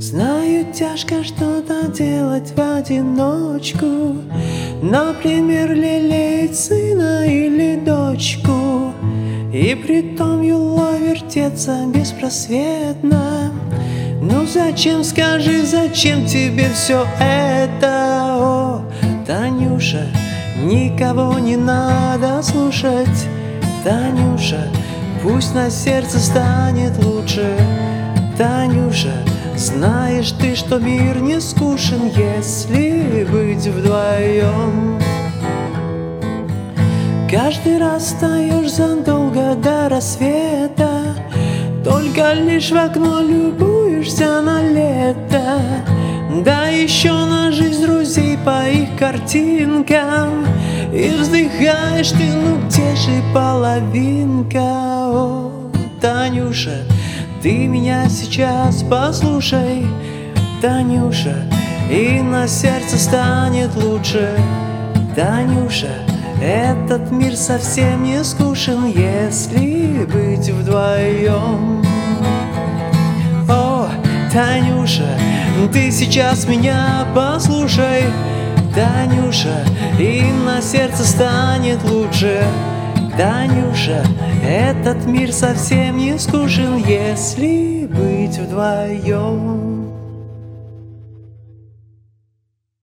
Знаю, тяжко что-то делать в одиночку. Например, лелеять сына или дочку. И притом юла вертеться беспросветно. Ну зачем, скажи, зачем тебе все это, о, Танюша, никого не надо слушать. Танюша, пусть на сердце станет лучше. Танюша, знаешь ты, что мир не скучен, если быть вдвоем. Каждый раз встаешь задолго до рассвета, Только лишь в окно любуешься на лето. Да еще на жизнь друзей по их картинкам И вздыхаешь ты, ну где же половинка, о, Танюша, ты меня сейчас послушай, Танюша, и на сердце станет лучше. Танюша, этот мир совсем не скучен, если быть вдвоем. О, Танюша, ты сейчас меня послушай, Танюша, и на сердце станет лучше. Танюша, этот мир совсем не скучен, если быть вдвоем.